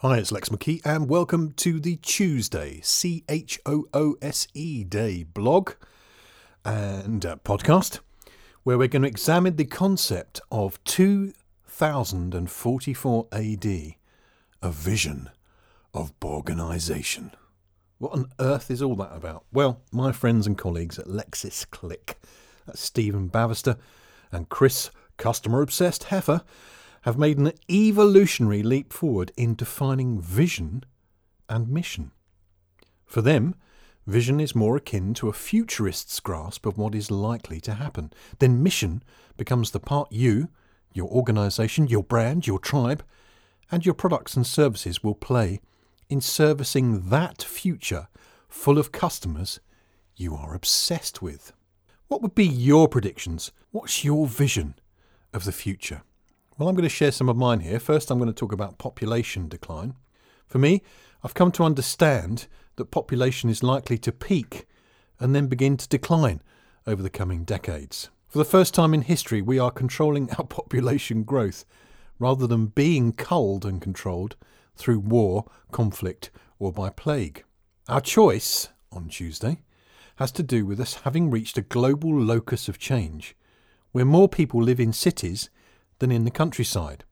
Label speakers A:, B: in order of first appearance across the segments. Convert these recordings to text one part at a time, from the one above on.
A: Hi, it's Lex McKee, and welcome to the Choose-Day, C H O O S E Day blog and uh, podcast, where we're going to examine the concept of 2044 AD, a vision of Borganization. What on earth is all that about? Well, my friends and colleagues at LexisClick, that's Stephen Bavister and Chris, customer obsessed heifer, have made an evolutionary leap forward in defining vision and mission. For them, vision is more akin to a futurist's grasp of what is likely to happen. Then mission becomes the part you, your organisation, your brand, your tribe, and your products and services will play in servicing that future full of customers you are obsessed with. What would be your predictions? What's your vision of the future? Well, I'm going to share some of mine here. First, I'm going to talk about population decline. For me, I've come to understand that population is likely to peak and then begin to decline over the coming decades. For the first time in history, we are controlling our population growth rather than being culled and controlled through war, conflict, or by plague. Our choice on Tuesday has to do with us having reached a global locus of change, where more people live in cities than in the countryside.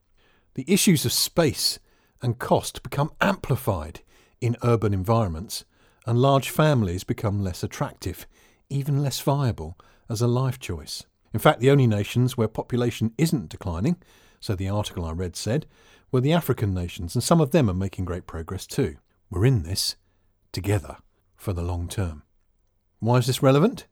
A: The issues of space and cost become amplified in urban environments, and large families become less attractive, even less viable as a life choice. In fact, the only nations where population isn't declining, so the article I read said, were the African nations, and some of them are making great progress too. We're in this together for the long term. Why is this relevant?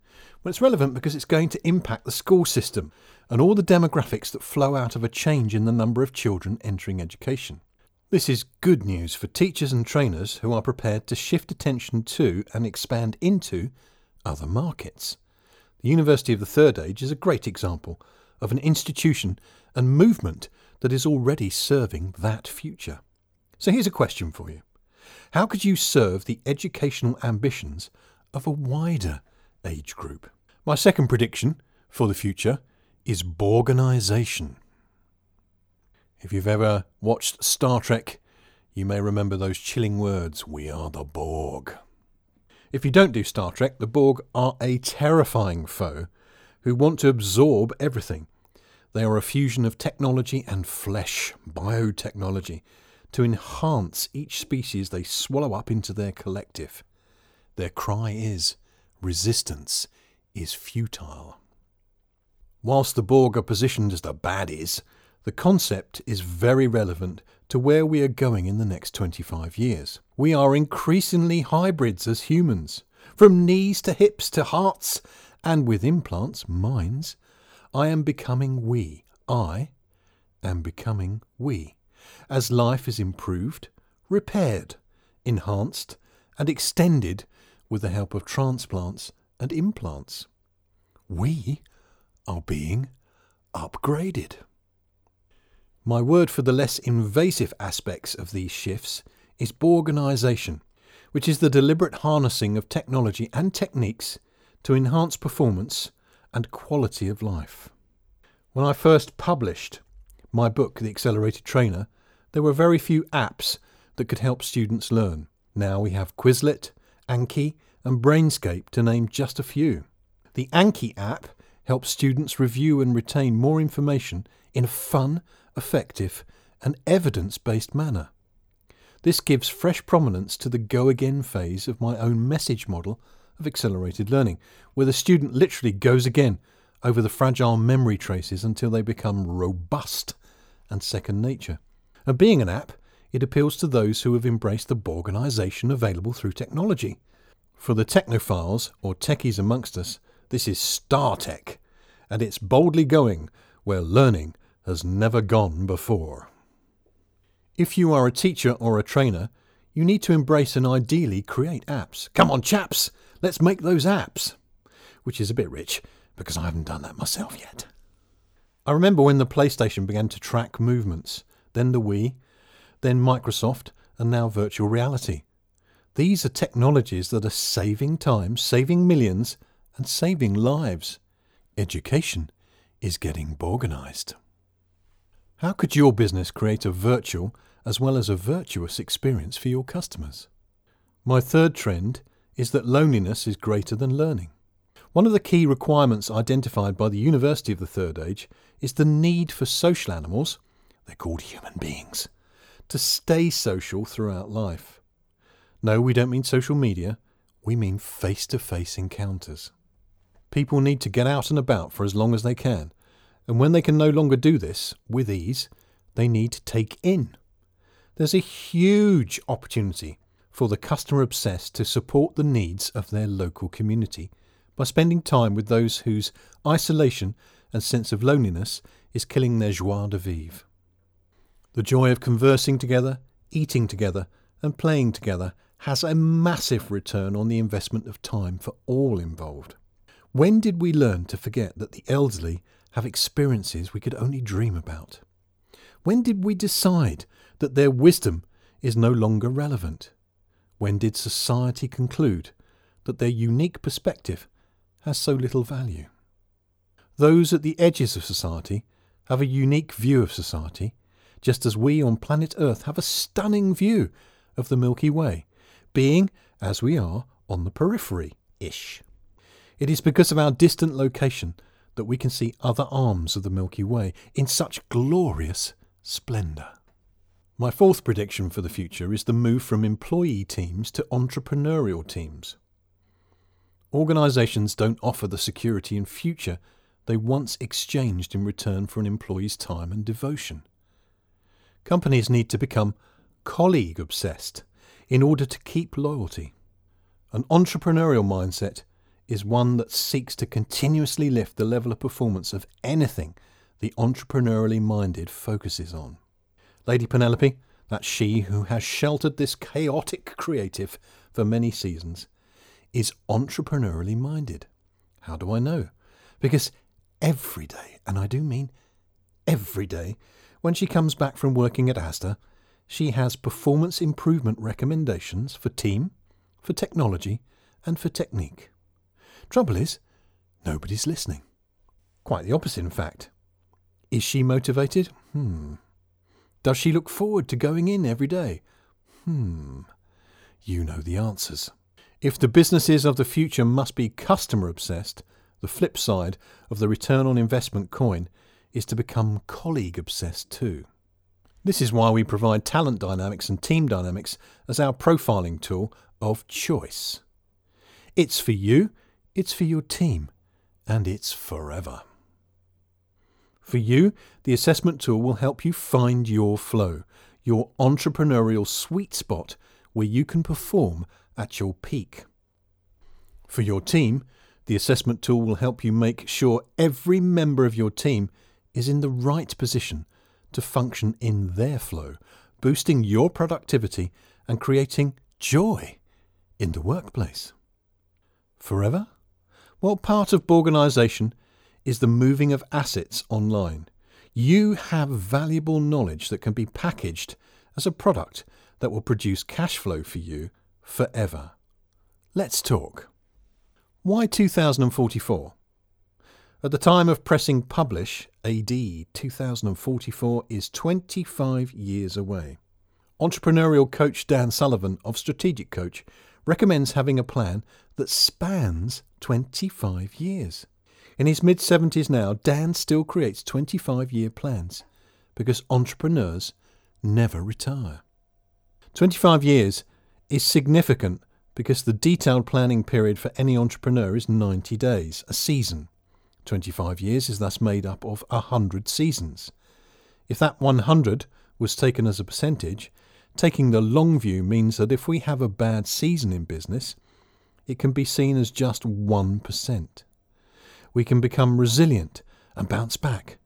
A: Well, it's relevant because it's going to impact the school system and all the demographics that flow out of a change in the number of children entering education. This is good news for teachers and trainers who are prepared to shift attention to and expand into other markets. The University of the Third Age is a great example of an institution and movement that is already serving that future. So here's a question for you How could you serve the educational ambitions of a wider age group? My second prediction for the future is Borganization. If you've ever watched Star Trek, you may remember those chilling words, We are the Borg. If you don't do Star Trek, the Borg are a terrifying foe who want to absorb everything. They are a fusion of technology and flesh, biotechnology, to enhance each species they swallow up into their collective. Their cry is resistance is futile. Whilst the Borg are positioned as the baddies, the concept is very relevant to where we are going in the next 25 years. We are increasingly hybrids as humans, from knees to hips to hearts, and with implants, minds. I am becoming we. I am becoming we. As life is improved, repaired, enhanced, and extended with the help of transplants and implants. We are being upgraded. My word for the less invasive aspects of these shifts is Borganization, which is the deliberate harnessing of technology and techniques to enhance performance and quality of life. When I first published my book, The Accelerated Trainer, there were very few apps that could help students learn. Now we have Quizlet, Anki, and Brainscape, to name just a few. The Anki app helps students review and retain more information in a fun, effective, and evidence based manner. This gives fresh prominence to the go again phase of my own message model of accelerated learning, where the student literally goes again over the fragile memory traces until they become robust and second nature. And being an app, it appeals to those who have embraced the Borganization available through technology. For the technophiles, or techies amongst us, this is StarTech, and it's boldly going where learning has never gone before. If you are a teacher or a trainer, you need to embrace and ideally create apps. Come on, chaps, let's make those apps. Which is a bit rich, because I haven't done that myself yet. I remember when the PlayStation began to track movements, then the Wii, then Microsoft, and now virtual reality. These are technologies that are saving time, saving millions, and saving lives. Education is getting organised. How could your business create a virtual as well as a virtuous experience for your customers. My third trend is that loneliness is greater than learning. One of the key requirements identified by the University of the Third Age is the need for social animals, they're called human beings, to stay social throughout life. No, we don't mean social media, we mean face to face encounters. People need to get out and about for as long as they can, and when they can no longer do this with ease, they need to take in. There's a huge opportunity for the customer obsessed to support the needs of their local community by spending time with those whose isolation and sense of loneliness is killing their joie de vivre. The joy of conversing together, eating together, and playing together has a massive return on the investment of time for all involved. When did we learn to forget that the elderly have experiences we could only dream about? When did we decide that their wisdom is no longer relevant? When did society conclude that their unique perspective has so little value? Those at the edges of society have a unique view of society, just as we on planet Earth have a stunning view of the Milky Way, being, as we are, on the periphery ish. It is because of our distant location that we can see other arms of the Milky Way in such glorious splendour. My fourth prediction for the future is the move from employee teams to entrepreneurial teams. Organisations don't offer the security and future they once exchanged in return for an employee's time and devotion. Companies need to become colleague obsessed in order to keep loyalty. An entrepreneurial mindset is one that seeks to continuously lift the level of performance of anything the entrepreneurially minded focuses on. Lady Penelope, that she who has sheltered this chaotic creative for many seasons, is entrepreneurially minded. How do I know? Because every day, and I do mean every day, when she comes back from working at Asda, she has performance improvement recommendations for team, for technology, and for technique. Trouble is, nobody's listening. Quite the opposite, in fact. Is she motivated? Hmm. Does she look forward to going in every day? Hmm. You know the answers. If the businesses of the future must be customer obsessed, the flip side of the return on investment coin is to become colleague obsessed too. This is why we provide talent dynamics and team dynamics as our profiling tool of choice. It's for you, it's for your team, and it's forever. For you, the assessment tool will help you find your flow, your entrepreneurial sweet spot where you can perform at your peak. For your team, the assessment tool will help you make sure every member of your team is in the right position to function in their flow, boosting your productivity and creating joy in the workplace. Forever? Well, part of organisation is the moving of assets online. You have valuable knowledge that can be packaged as a product that will produce cash flow for you forever. Let's talk. Why 2044? At the time of pressing publish, AD 2044 is 25 years away. Entrepreneurial coach Dan Sullivan of Strategic Coach recommends having a plan that spans 25 years. In his mid 70s now, Dan still creates 25 year plans because entrepreneurs never retire. 25 years is significant because the detailed planning period for any entrepreneur is 90 days, a season. 25 years is thus made up of 100 seasons. If that 100 was taken as a percentage, taking the long view means that if we have a bad season in business, it can be seen as just 1% we can become resilient and bounce back.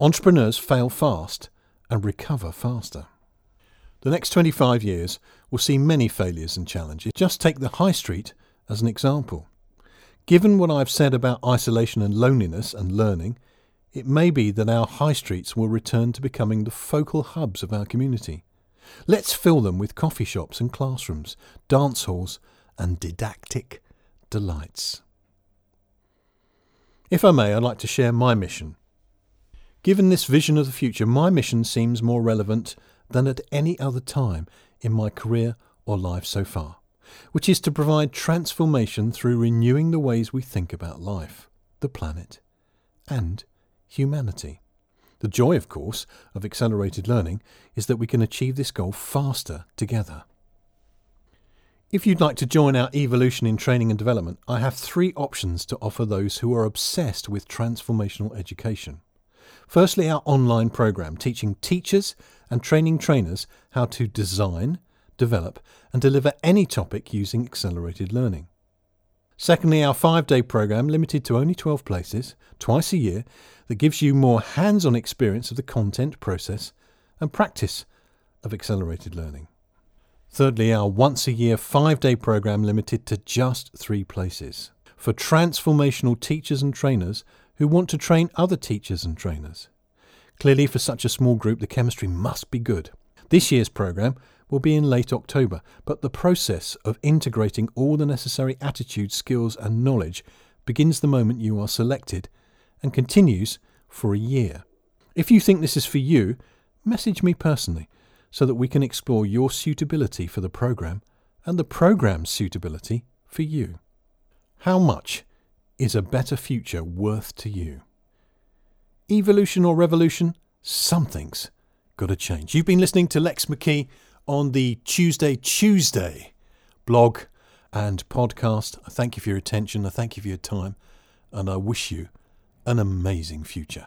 A: Entrepreneurs fail fast and recover faster. The next 25 years will see many failures and challenges. Just take the high street as an example. Given what I've said about isolation and loneliness and learning, it may be that our high streets will return to becoming the focal hubs of our community. Let's fill them with coffee shops and classrooms, dance halls, and didactic delights. If I may, I'd like to share my mission. Given this vision of the future, my mission seems more relevant than at any other time in my career or life so far, which is to provide transformation through renewing the ways we think about life, the planet, and humanity. The joy, of course, of accelerated learning is that we can achieve this goal faster together. If you'd like to join our evolution in training and development, I have three options to offer those who are obsessed with transformational education. Firstly, our online program teaching teachers and training trainers how to design, develop, and deliver any topic using accelerated learning. Secondly, our five day program, limited to only 12 places, twice a year, that gives you more hands on experience of the content, process, and practice of accelerated learning. Thirdly, our once a year five day program limited to just three places for transformational teachers and trainers who want to train other teachers and trainers. Clearly, for such a small group, the chemistry must be good. This year's program will be in late October, but the process of integrating all the necessary attitudes, skills, and knowledge begins the moment you are selected and continues for a year. If you think this is for you, message me personally so that we can explore your suitability for the program and the program's suitability for you. How much is a better future worth to you? Evolution or revolution? Something's got to change. You've been listening to Lex McKee on the Tuesday Tuesday blog and podcast. I thank you for your attention. I thank you for your time. And I wish you an amazing future.